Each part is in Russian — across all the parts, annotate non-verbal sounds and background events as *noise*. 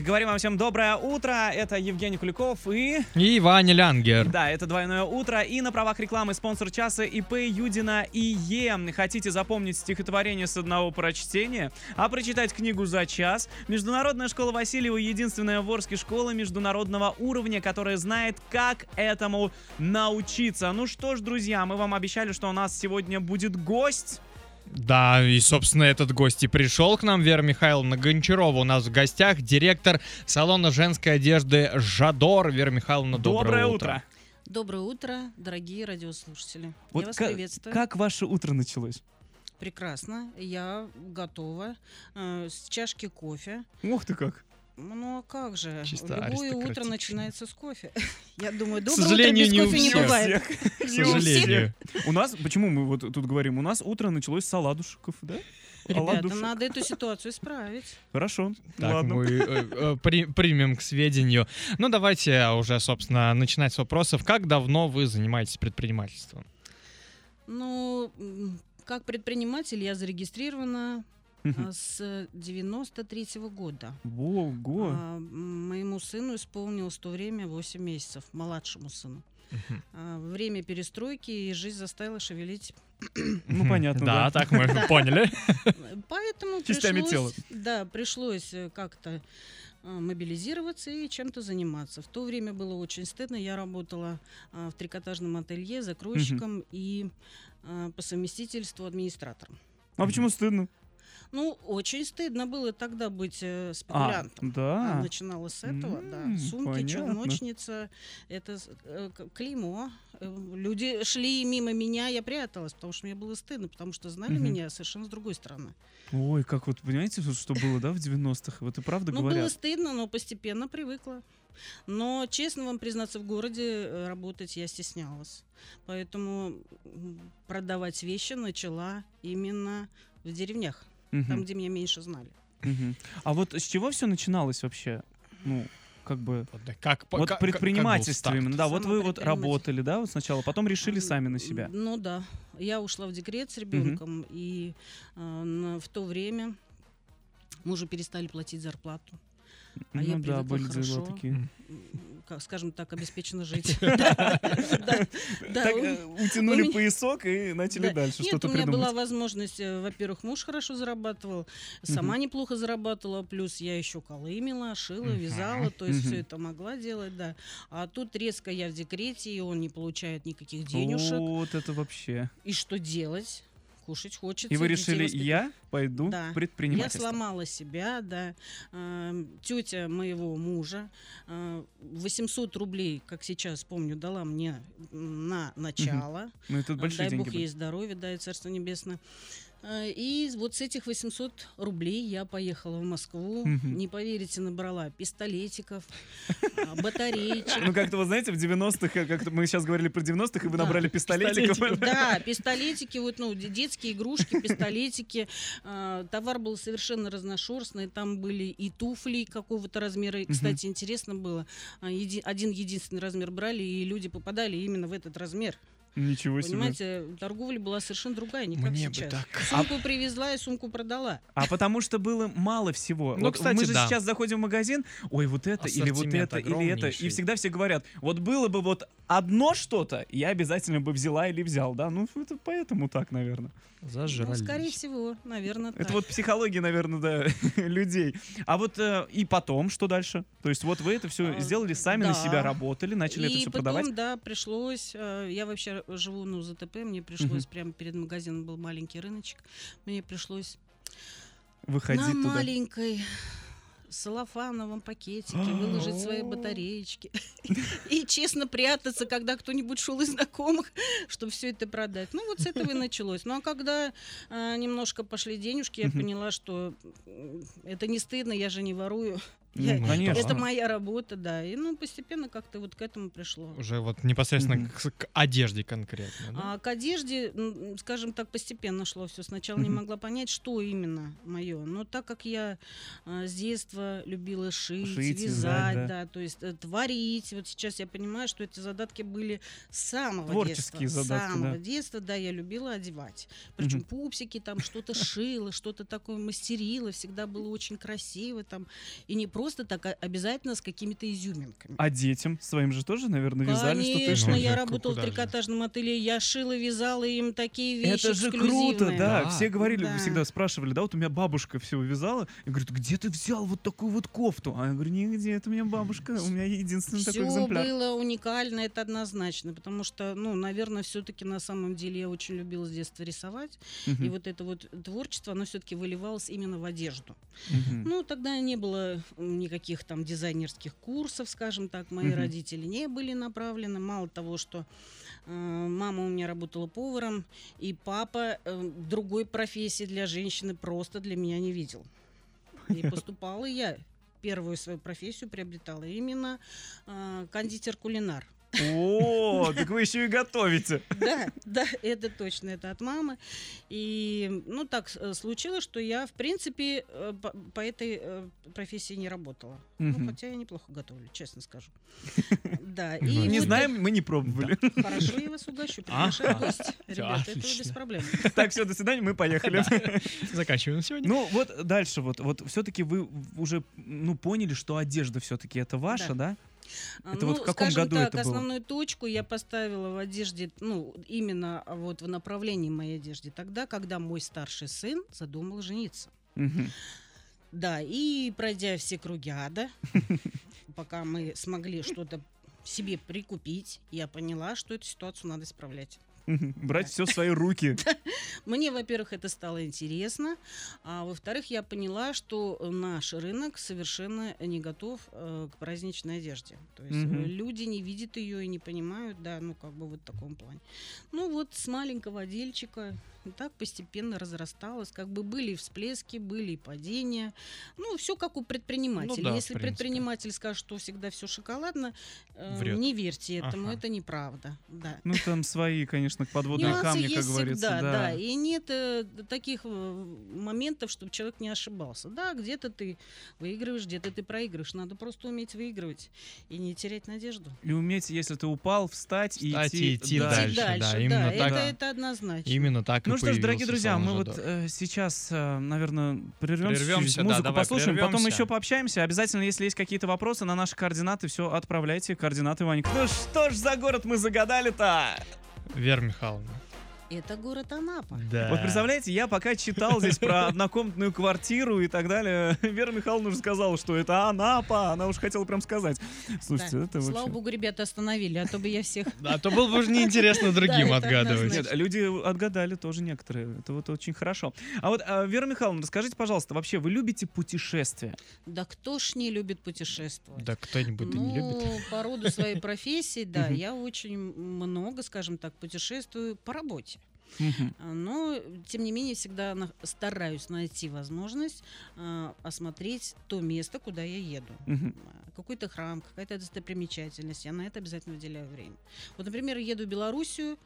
Говорим вам всем доброе утро. Это Евгений Куликов и... И Ваня Лянгер. Да, это двойное утро. И на правах рекламы спонсор часа ИП Юдина и Е. Хотите запомнить стихотворение с одного прочтения, а прочитать книгу за час? Международная школа Васильева единственная в Орске школа международного уровня, которая знает, как этому научиться. Ну что ж, друзья, мы вам обещали, что у нас сегодня будет гость. Да, и, собственно, этот гость и пришел к нам, Вера Михайловна Гончарова. У нас в гостях директор салона женской одежды «Жадор». Вера Михайловна, доброе, Доброе утро. Доброе утро, дорогие радиослушатели. Вот я вас ка- приветствую. Как ваше утро началось? Прекрасно. Я готова. э, с чашки кофе. Ух ты как. Ну а как же? Чисто Любое утро начинается с кофе. *laughs* Я думаю, К доброе утро сожалению, без не у кофе не всех. бывает. К сожалению. У нас, почему мы вот тут говорим, у нас утро началось с оладушков, да? Ребята, надо эту ситуацию исправить. Хорошо, Так, ладно. мы э, э, при- примем к сведению. Ну, давайте уже, собственно, начинать с вопросов. Как давно вы занимаетесь предпринимательством? Ну, как предприниматель я зарегистрирована а, с 93 года. Ого. А, Моему сыну исполнилось в то время 8 месяцев, младшему сыну. А, Время перестройки и жизнь заставила шевелить. Ну, понятно, Да, да. так мы *laughs* поняли. Поэтому Частями пришлось, да, пришлось э, как-то а, мобилизироваться и чем-то заниматься. В то время было очень стыдно. Я работала а, в трикотажном ателье закройщиком и а, по совместительству администратором. А почему стыдно? Ну, очень стыдно было тогда быть э, спекулянтом. А, да. Начинала с этого, да. М, Сумки, понятно. челночница, это э, клеймо. Э, Люди шли мимо меня, я пряталась, потому что мне было стыдно, потому что знали Мгм. меня совершенно с другой стороны. Ой, как вот, понимаете, что было, да, в 90-х? Вот и правда ну, было говорят. стыдно, но постепенно привыкла. Но, честно вам признаться, в городе э, работать я стеснялась. Поэтому продавать вещи начала именно в деревнях, Мгм, там, где меня меньше знали. мгм. А вот с чего все начиналось вообще? Ну, как бы... Вот, да, Как, Вот как- предпринимательство как именно, да, вот вы вот работали, да, вот сначала, потом решили сами на себя. Ну да. Я ушла в декрет с ребенком, и э, в то время мы уже перестали платить зарплату. А я ну да, привыкла были дела хорошо. такие. Как, скажем так, обеспеченно *laughs* жить. Так, э, утянули поясок и начали Да. дальше Нет, что-то у меня была возможность, э, во-первых, муж хорошо зарабатывал, сама неплохо зарабатывала, плюс я еще колымела, шила, вязала, то есть все это могла делать, да. А тут резко я в декрете, и он не получает никаких денежек. Вот это вообще. И что делать? Кушать хочется. И вы детей решили, воспитывать. я пойду Да. в Я предпринимательство. сломала себя, да. Эм, Тетя моего мужа э, 800 рублей, как сейчас помню, дала мне на начало. Ну, это А, большие Дай деньги Бог были. ей здоровья, дай Царство Небесное. Э, И вот с этих 800 рублей я поехала в Москву. Мгм. Не поверите, набрала пистолетиков, а, батареечек. Ну, как-то, вы знаете, в 90-х, э, как мы сейчас говорили про 90-х, и вы набрали пистолетиков. *laughs* Да, пистолетики, вот, ну, де- детские игрушки, пистолетики. А, Товар был совершенно разношерстный. Там были и туфли какого-то размера. Кстати, интересно было. а, Один единственный размер брали, и люди попадали именно в этот размер. Ничего себе. Понимаете, торговля была совершенно другая, не как Мне бы сейчас. так. Сумку привезла и сумку продала. А потому что было мало всего. Ну, Вот кстати, мы же да. сейчас заходим в магазин, ой, вот это, или вот это, или это. И всегда все говорят, вот было бы вот одно что-то, я обязательно бы взяла или взял, да? Ну, это поэтому так, наверное. Ну, Зажрались. скорее всего, наверное, так. Это вот психология, наверное, да, *laughs* людей. А вот э, и потом, что дальше? То есть вот вы это все А, сделали сами, на да. себя работали, начали это и все потом, продавать? да, пришлось. э, Я вообще живу на УЗТП, мне пришлось прямо перед магазином был маленький рыночек. Мне пришлось Выходить на туда. маленькой салофановом пакетике выложить свои *gasps* батареечки *laughs* и честно прятаться, когда кто-нибудь шел из знакомых, чтобы все это продать. Ну вот с этого и *laughs* началось. Ну а когда э, немножко пошли денежки, я поняла, что это не стыдно, я же не ворую. Ну, Я- конечно. Это моя работа, да. И ну постепенно как-то вот к этому пришло. Уже вот непосредственно Мгм. к, к одежде конкретно. да? А к одежде, скажем так, постепенно шло все. Сначала не Мгм. могла понять, что именно мое. Но так как я а, с детства любила шить, Шить, вязать, да. да. то есть э, творить. Вот сейчас я понимаю, что эти задатки были с самого Творческие детства. задатки, с самого да. детства, да, я любила одевать. Причем Мгм. пупсики, там что-то шила, что-то такое мастерила. Всегда было очень красиво там. И не просто просто так, а обязательно с какими-то изюминками. А детям своим же тоже, наверное, вязали что-то? Конечно, я работала в трикотажном ателье, я шила, вязала им такие вещи Это же круто, да. Да. Все говорили, Да. всегда спрашивали, да, вот у меня бабушка все вязала. И говорит, где ты взял вот такую вот кофту? А я говорю, нигде, это у меня бабушка, у меня единственный такой Все экземпляр. было уникально, это однозначно, потому что, ну, наверное, все-таки на самом деле я очень любила с детства рисовать, Мгм, и вот это вот творчество, оно все-таки выливалось именно в одежду. мгм. Ну, тогда не было никаких там дизайнерских курсов, скажем так, мои Мгм. родители не были направлены. Мало того, что э, мама у меня работала поваром, и папа э, другой профессии для женщины просто для меня не видел. И поступала я. Первую свою профессию приобретала именно э, кондитер-кулинар. О, так вы еще и готовите. Да, да, это точно, это от мамы. И, ну, так э, случилось, что я, в принципе, э, по, по этой э, профессии не работала. Ну, хотя я неплохо готовлю, честно скажу. *laughs* Да, Ну, и Не вот знаем, мы не пробовали. это- Хорошо, я вас угощу, приглашаю в гости. Ребята, это отлично. без проблем. Так, все, до свидания, мы поехали. *laughs* Заканчиваем сегодня. Ну, вот дальше вот. Вот все-таки вы уже, ну, поняли, что одежда все-таки это ваша, да? Это вот в каком скажем году так, это было? основную точку я поставила в одежде, ну, именно вот в направлении моей одежды тогда, когда мой старший сын задумал жениться. Да, и пройдя все круги ада, *laughs* пока мы смогли что-то себе прикупить, я поняла, что эту ситуацию надо исправлять. *laughs* Брать все в свои руки. *laughs* Мне, во-первых, это стало интересно, а во-вторых, я поняла, что наш рынок совершенно не готов э, к праздничной одежде. То есть э, люди не видят ее и не понимают, да, ну как бы вот в таком плане. Ну вот с маленького отдельчика и так постепенно разрасталось, как бы были и всплески, были и падения. Ну, все как у предпринимателя. Ну да, Если предприниматель скажет, что всегда все шоколадно, э, Врет. не верьте этому, Ага. это неправда. Да. Ну, там свои, конечно, подводные Нюансы камни, как говорится. всегда, да. Да. И нет э, таких э, моментов, чтобы человек не ошибался. Да, где-то ты выигрываешь, где-то ты проигрываешь. Надо просто уметь выигрывать и не терять надежду. И уметь, если ты упал, встать и Встать идти, и идти дальше. дальше. да, да, именно так. Это, это однозначно. Именно так и Ну что ж, дорогие друзья, мы вот э, сейчас, э, наверное, прервемся, Прервемся, чуть-чуть, да, музыку давай послушаем, потом прервемся. еще пообщаемся. Обязательно, если есть какие-то вопросы на наши координаты, все отправляйте. Координаты Ванька. Ну что ж за город мы загадали-то? Вера Михайловна. Это город Анапа. Да. Вот представляете, я пока читал здесь про однокомнатную квартиру и так далее, *laughs* Вера Михайловна уже сказала, что это Анапа. Она уж хотела прям сказать. Слушайте, Да. это Слава вообще... богу, ребята остановили, а то бы я всех... А то было бы уже неинтересно *laughs* другим отгадывать. Нет, люди отгадали тоже некоторые. Это вот очень хорошо. А вот, а, Вера Михайловна, расскажите, пожалуйста, вообще вы любите путешествия? Да кто ж не любит путешествовать? Да кто-нибудь и не любит. Ну, по роду своей *laughs* профессии, да, я очень много, скажем так, путешествую по работе. А, Но, тем не менее, всегда на- стараюсь найти возможность а, осмотреть то место, куда я еду. А, Какой-то храм, какая-то достопримечательность. Я на это обязательно выделяю время. Вот, например, еду в Белоруссию,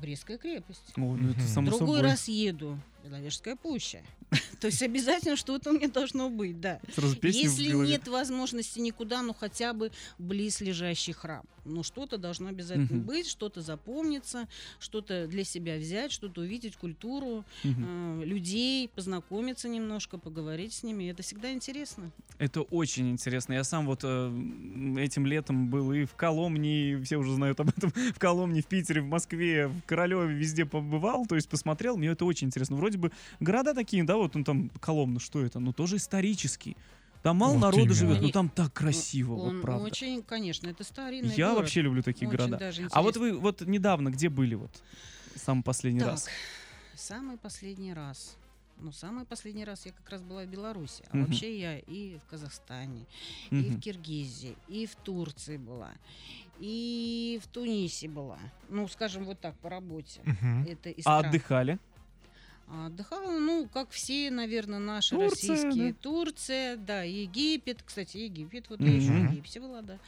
Брестская крепость. О, ну это само Другой собой. раз еду Беловежская пуща. *laughs* То есть обязательно что-то у меня должно быть, да. Если нет возможности никуда, ну хотя бы близлежащий храм. Ну что-то должно обязательно быть, что-то запомнится, что-то для себя взять, что-то увидеть, культуру, э, людей, познакомиться немножко, поговорить с ними. Это всегда интересно. Это очень интересно. Я сам вот э, этим летом был и в Коломне, все уже знают об этом, *laughs* в Коломне, в Питере, в Москве, в Королеве, везде побывал, то есть посмотрел, мне это очень интересно. Вроде бы города такие, да, вот он там, Коломна, что это? Ну, тоже исторический. Там мало Вот народу именно. живет, но И- там так красиво, Он вот правда. очень, конечно, это старинный Я город. вообще люблю такие Очень города. даже А вот вы вот недавно где были вот? Самый последний Так, раз. самый последний раз. Ну, самый последний раз я как раз была в Беларуси. А Мгм. вообще я и в Казахстане, и в. Киргизии, и в Турции была, и в Тунисе была. Ну, скажем, вот так, по работе. Мгм. Это А стран. отдыхали? А Отдыхала, ну, как все, наверное, наши Турция, российские. да. Турция, да, Египет. Кстати, Египет, вот Мгм. я еще в Египте была, да.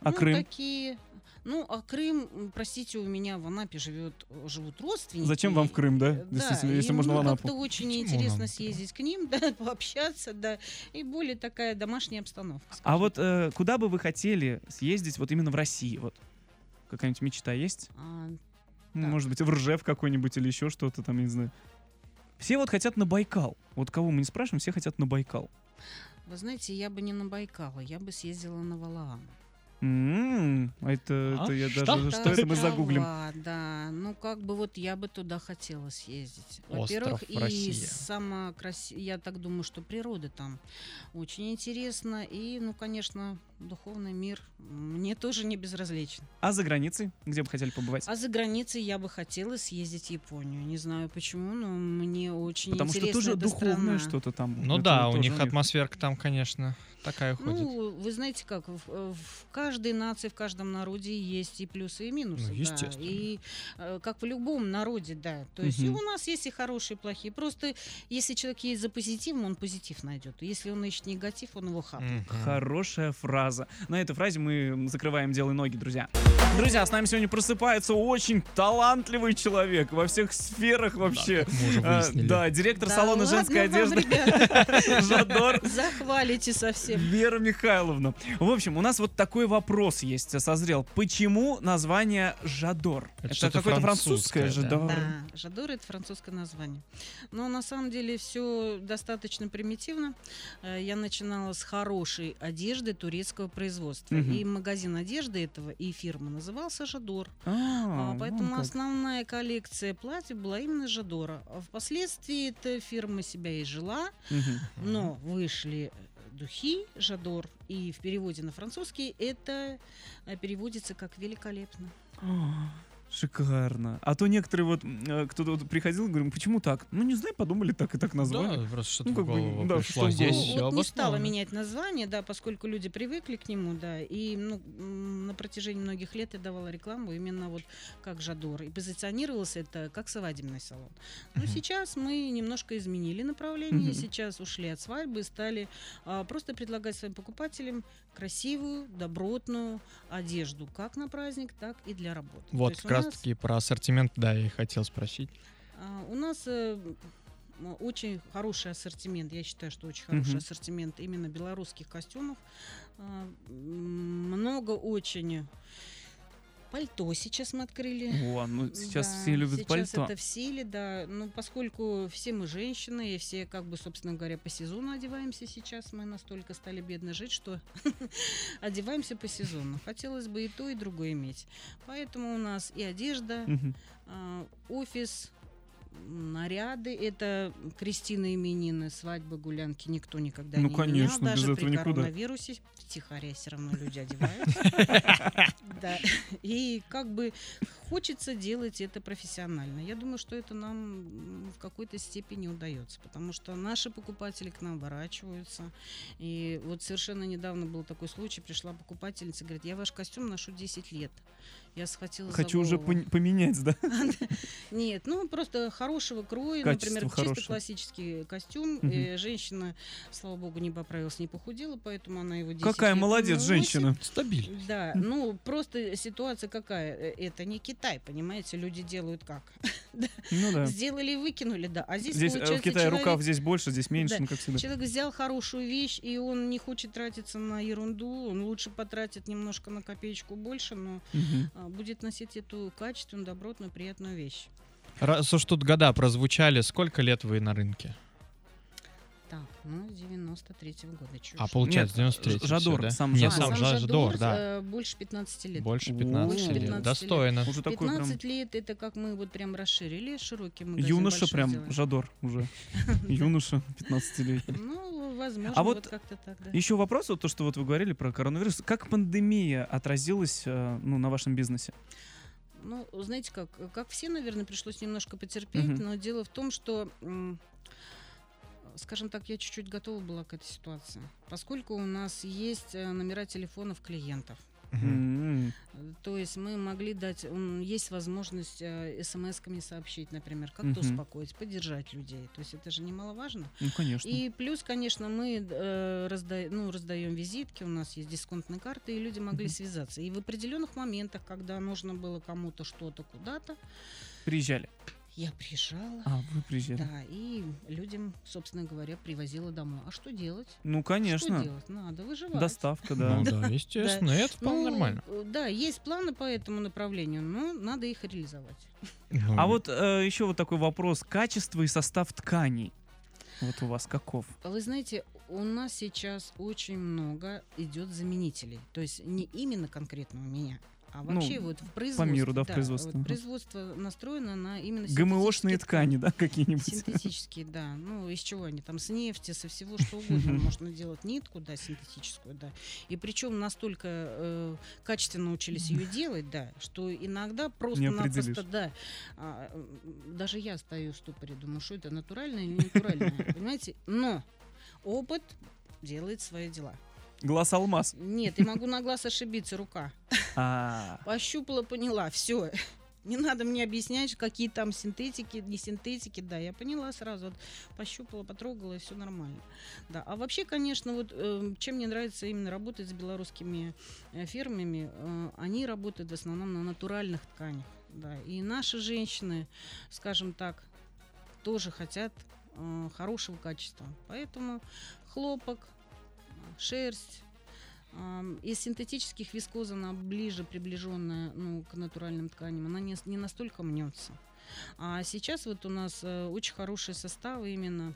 А ну, Крым? такие. Ну, а Крым, простите, у меня в Анапе живет, живут родственники. Зачем вам в Крым, да? Действительно, если и, можно в Анапу. как-то очень Почему интересно нам? съездить к ним, *laughs* да, пообщаться, да, и более такая домашняя обстановка. А скажем вот так. э, куда бы вы хотели съездить вот именно в России? Вот какая-нибудь мечта есть? А, Так. Может быть, в Ржев какой-нибудь или еще что-то там, я не знаю. Все вот хотят на Байкал. Вот кого мы не спрашиваем, все хотят на Байкал. Вы знаете, я бы не на Байкал, я бы съездила на Валаам. М, Это, А? это я Что? даже... Что это мы загуглим? Да, ну как бы вот я бы туда хотела съездить. Остров Во-первых, и Россия. сама красивая, я так думаю, что природа там очень интересна. И, ну, конечно, духовный мир мне тоже не безразличен. А за границей? Где бы хотели побывать? А за границей я бы хотела съездить в Японию. Не знаю почему, но мне очень Потому что тоже духовное страна. что-то там. Ну Это да, у них атмосферка там, конечно, такая ходит. Ну, вы знаете как, в, в каждой нации, в каждом народе есть и плюсы, и минусы. Ну, да. естественно. И э, как в любом народе, да. То есть и Мгм. у нас есть и хорошие, и плохие. Просто если человек есть за позитивом, он позитив найдет. Если он ищет негатив, он его хапнет. Мгм. Хорошая фраза. На этой фразе мы закрываем дело и ноги, друзья. Друзья, с нами сегодня просыпается очень талантливый человек во всех сферах вообще. Уже А, выяснили. Да, директор Да салона ладно женской вам, одежды *laughs* Жадор Захвалите совсем. Вера Михайловна. В общем, у нас вот такой вопрос есть, созрел. Почему название Жадор? Это Это, какое-то французское французское, да? Жадор? Да, Жадор это французское название. Но на самом деле все достаточно примитивно. Э, Я начинала с хорошей одежды турецкого производства. Мгм. И магазин одежды этого и фирма назывался Жадор. А, А, Поэтому основная коллекция платьев была именно Жадора. А Впоследствии эта фирма себя и жила, но вышли э, духи Жадор, и в переводе на французский это э, переводится как великолепно. А, Шикарно. А то некоторые вот, э, кто-то вот приходил, говорим, почему так? Ну, не знаю, подумали, так и так назвали. Да, просто что-то Ну, в как бы, голову да, пришло. что в Здесь вот не стала обосновано. менять название, да, поскольку люди привыкли к нему, да, и ну, на протяжении многих лет я давала рекламу именно вот как Жадор, и позиционировался это как свадебный салон. Но Мгм. сейчас мы немножко изменили направление, Мгм. сейчас ушли от свадьбы и стали а, просто предлагать своим покупателям красивую, добротную одежду, как на праздник, так и для работы. Вот, как раз таки про ассортимент, да, я и хотел спросить. а, У нас э, очень хороший ассортимент, я считаю, что очень хороший ассортимент именно белорусских костюмов. А, Много очень пальто сейчас мы открыли. О, ну сейчас Да, все любят сейчас пальто. это в силе, да. Ну, поскольку все мы женщины, и все, как бы, собственно говоря, по сезону одеваемся сейчас, мы настолько стали бедно жить, что *laughs* одеваемся по сезону. Хотелось бы и то, и другое иметь. Поэтому у нас и одежда, а, офис, наряды. Это крестины именины, свадьбы, гулянки никто никогда Ну, не конечно, менял. без Даже этого при никуда. коронавирусе втихаря все равно люди одеваются. *laughs* И как бы хочется делать это профессионально. Я думаю, что это нам в какой-то степени удается, потому что наши покупатели к нам ворачиваются. И вот совершенно недавно был такой случай, пришла покупательница, говорит, я ваш костюм ношу 10 лет. Я схватила за Хочу уже голову». пон- поменять, да? *laughs* Нет, ну просто хорошего кроя, Качество например, хорошее. чисто классический костюм. Э, женщина, слава богу, не поправилась, не похудела, поэтому она его 10 Какая лет молодец носит. женщина. Стабильно. Да, ну просто ситуация какая? Э, Это не Китай, понимаете, люди делают как? *laughs* Ну да. Сделали и выкинули, да. А здесь, Здесь э, в получается, Китае человек, рукав здесь больше, здесь меньше, Да. ну как всегда. человек взял хорошую вещь, и он не хочет тратиться на ерунду, он лучше потратит немножко на копеечку больше, но Мгм. А, будет носить эту качественную, добротную, приятную вещь. Раз уж тут года прозвучали, сколько лет вы на рынке? Так, ну, с 93-го года. чё А получается, Нет, 93 Ж- Жадор, всё, да? сам Нет, Жадор. сам сам Жадор, да. э, больше 15 лет. Больше О, 15 лет. 15 лет. Достойно. Уже такой прям 15 лет это как мы вот прям расширили широкий магазин. юноша прям, сделали. Жадор уже. *laughs* Юноша 15-летний. Ну, возможно, А вот, вот как-то так, да. Еще вопрос, вот то, что вот вы говорили про коронавирус. Как пандемия отразилась э, ну, на вашем бизнесе? Ну, знаете как, как все, наверное, пришлось немножко потерпеть, Мгм. но дело в том, что, скажем так, я чуть-чуть готова была к этой ситуации, поскольку у нас есть э, номера телефонов клиентов. Э, То есть мы могли дать, есть возможность э, смс-ками сообщить, например, как-то успокоить, поддержать людей. То есть это же немаловажно. Ну, конечно. И плюс, конечно, мы э, разда- ну, раздаем визитки, у нас есть дисконтные карты, и люди могли связаться. И в определенных моментах, когда нужно было кому-то что-то куда-то, Приезжали. Я приезжала. А, вы приезжали. Да, и людям, собственно говоря, привозила домой. А что делать? Ну, Что конечно. делать? Надо выживать. Доставка, да. Ну да, естественно, это вполне Ну, нормально. Да, есть планы по этому направлению, но надо их реализовать. Ну, А вот э, еще вот такой вопрос. Качество и состав тканей. Вот у вас каков? А Вы знаете, У нас сейчас очень много идет заменителей. То есть не именно конкретно у меня, а Ну, вообще вот в производстве. миру, да, в производстве. вот производство настроено на именно ГМОшные ткани, да, какие-нибудь? Синтетические, да. Ну, из чего они там? С нефти, со всего что угодно можно делать нитку, да, синтетическую, да. И причем настолько э, качественно учились ее делать, да, что иногда просто-напросто, да, а, даже я стою в ступоре, думаю, что это натуральное или натуральное, *laughs* понимаете? Но опыт делает свои дела. Глаз алмаз. Нет, я могу на глаз ошибиться, рука. А, Пощупала, поняла, все. Не надо мне объяснять, какие там синтетики, не синтетики, да, я поняла сразу, вот, пощупала, потрогала, все нормально. Да, а вообще, конечно, вот э, чем мне нравится именно работать с белорусскими э, фирмами, э, они работают в основном на натуральных тканях, да, и наши женщины, скажем так, тоже хотят э, хорошего качества, поэтому хлопок, шерсть, Из синтетических вискоза она ближе приближенная ну, к натуральным тканям, она не, не настолько мнется. А сейчас вот у нас э, очень хорошие составы именно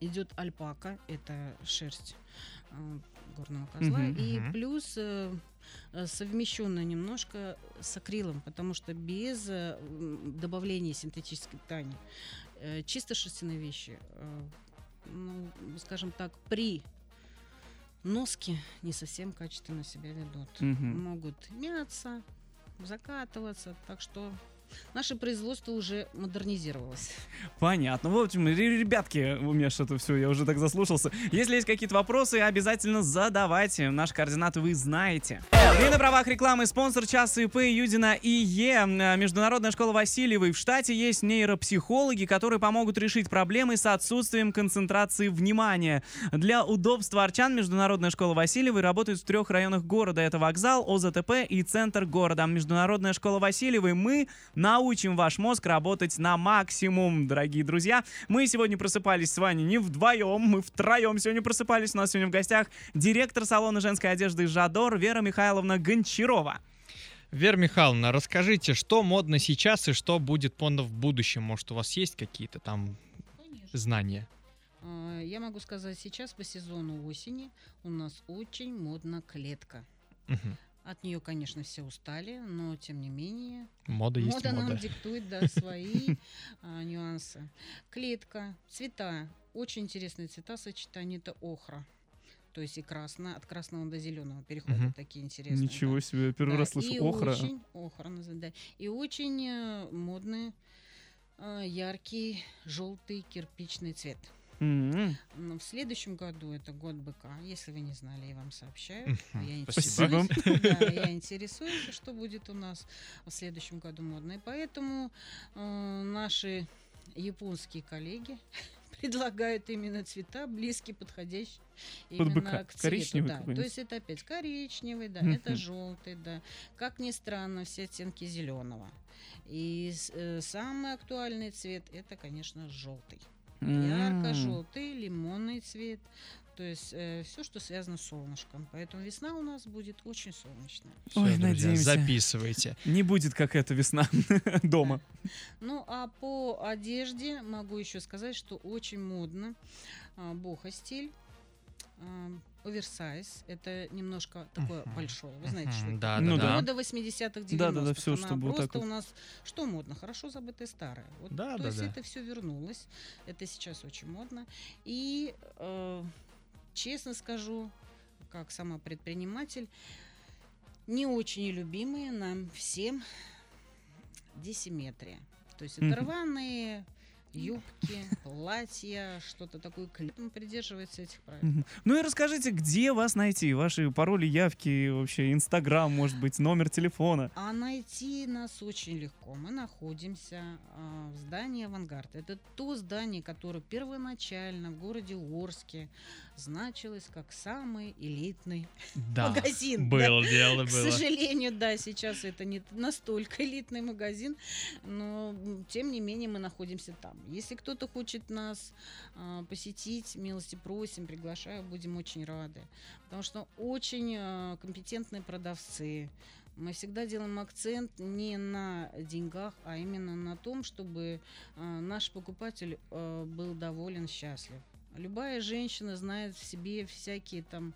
идет альпака, это шерсть э, горного козла, Мгм. и Мгм. плюс э, совмещенная немножко с акрилом, потому что без э, добавления синтетической ткани э, чисто шерстяные вещи, э, ну, скажем так, при носки не совсем качественно себя ведут. мгм. Могут мяться, закатываться, так что наше производство уже модернизировалось. Понятно. В общем, ре- ребятки, у меня что-то все, я уже так заслушался. Если есть какие-то вопросы, обязательно задавайте. Наши координаты вы знаете. И на правах рекламы спонсор часа ИП Юдина ИЕ. Международная школа Васильевой. В штате есть нейропсихологи, которые помогут решить проблемы с отсутствием концентрации внимания. Для удобства арчан Международная школа Васильевой работает в трех районах города. Это вокзал, ОЗТП и центр города. Международная школа Васильевой. Мы научим ваш мозг работать на максимум, дорогие друзья. Мы сегодня просыпались с вами не вдвоем, мы втроем сегодня просыпались. У нас сегодня в гостях директор салона женской одежды «Жадор» Вера Михайловна Гончарова. Вера Михайловна, расскажите, что модно сейчас и что будет модно в будущем? Может, у вас есть какие-то там знания? А, Я могу сказать, сейчас по сезону осени у нас очень модна клетка. Мгм. От нее, конечно, все устали, но тем не менее Мода есть мода нам мода. диктует да, свои *laughs* а, нюансы. Клетка, цвета, очень интересные цвета сочетания. Это охра, то есть и красное, от красного до зеленого переходят Мгм. такие интересные. да. Ничего себе, я первый Да, раз слышу и охра. Очень, охра, да. И очень э, модный э, яркий желтый кирпичный цвет. М-м. Но в следующем году это год быка. Если вы не знали, я вам сообщаю. Мгм. Я Спасибо. *laughs* да, я интересуюсь, что будет у нас в следующем году модно. И поэтому э, наши японские коллеги *laughs* предлагают именно цвета близкие, подходящие Под именно быка. к цвету. Коричневый да. То есть это опять коричневый, да, Мгм. это желтый, да. Как ни странно, все оттенки зеленого. И э, самый актуальный цвет это, конечно, желтый. Ярко-желтый, лимонный цвет. То есть все, что связано с солнышком. Поэтому весна у нас будет очень солнечная. Всё, Ой, друзья, надеемся. записывайте. Не будет как эта весна *laughs* дома. Ну, а по одежде могу еще сказать, что очень модно а, бохо-стиль, а, оверсайз. Это немножко такое большое. Вы знаете, что Мгм, это? Да, Ну да, да. да. Мода 80-х, 90-х. Да-да-да, всё, Она чтобы вот просто так вот. у нас... Что модно? Хорошо забытое старое. Вот, Да, то да, есть да. это все вернулось. Это сейчас очень модно. И, э, честно скажу, как сама предприниматель, не очень любимые нам всем десиметрия. То есть это рваные юбки, платья, что-то такое. Клип придерживается этих правил. Ну и расскажите, где вас найти? Ваши пароли, явки, вообще Инстаграм, может быть, номер телефона. А найти нас очень легко. Мы находимся а, в здании «Авангард». Это то здание, которое первоначально в городе Орске значилось как самый элитный Да, магазин. да. было дело, К было. сожалению, да, сейчас это не настолько элитный магазин, но тем не менее мы находимся там. Если кто-то хочет нас а, посетить, милости просим, приглашаю, будем очень рады. Потому что очень а, компетентные продавцы. Мы всегда делаем акцент не на деньгах, а именно на том, чтобы а, наш покупатель а, был доволен, счастлив. Любая женщина знает в себе всякие там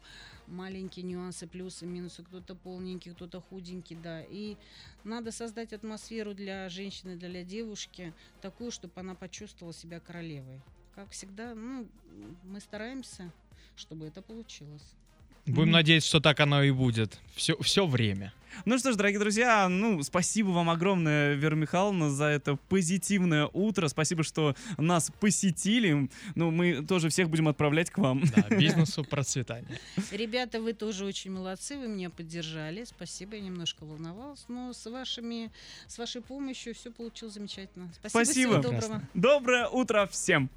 маленькие нюансы, плюсы, минусы. Кто-то полненький, кто-то худенький, да. И надо создать атмосферу для женщины, для девушки такую, чтобы она почувствовала себя королевой. Как всегда, ну, мы стараемся, чтобы это получилось. Будем надеяться, что так оно и будет. Все, все время. Ну что ж, дорогие друзья, ну, спасибо вам огромное, Вера Михайловна, за это позитивное утро. Спасибо, что нас посетили. Ну, мы тоже всех будем отправлять к вам. Да, *laughs* бизнесу процветания. Ребята, вы тоже очень молодцы, вы меня поддержали. Спасибо, я немножко волновалась, но с вашими, с вашей помощью все получилось замечательно. Спасибо, Спасибо. всего доброго. Доброе утро всем!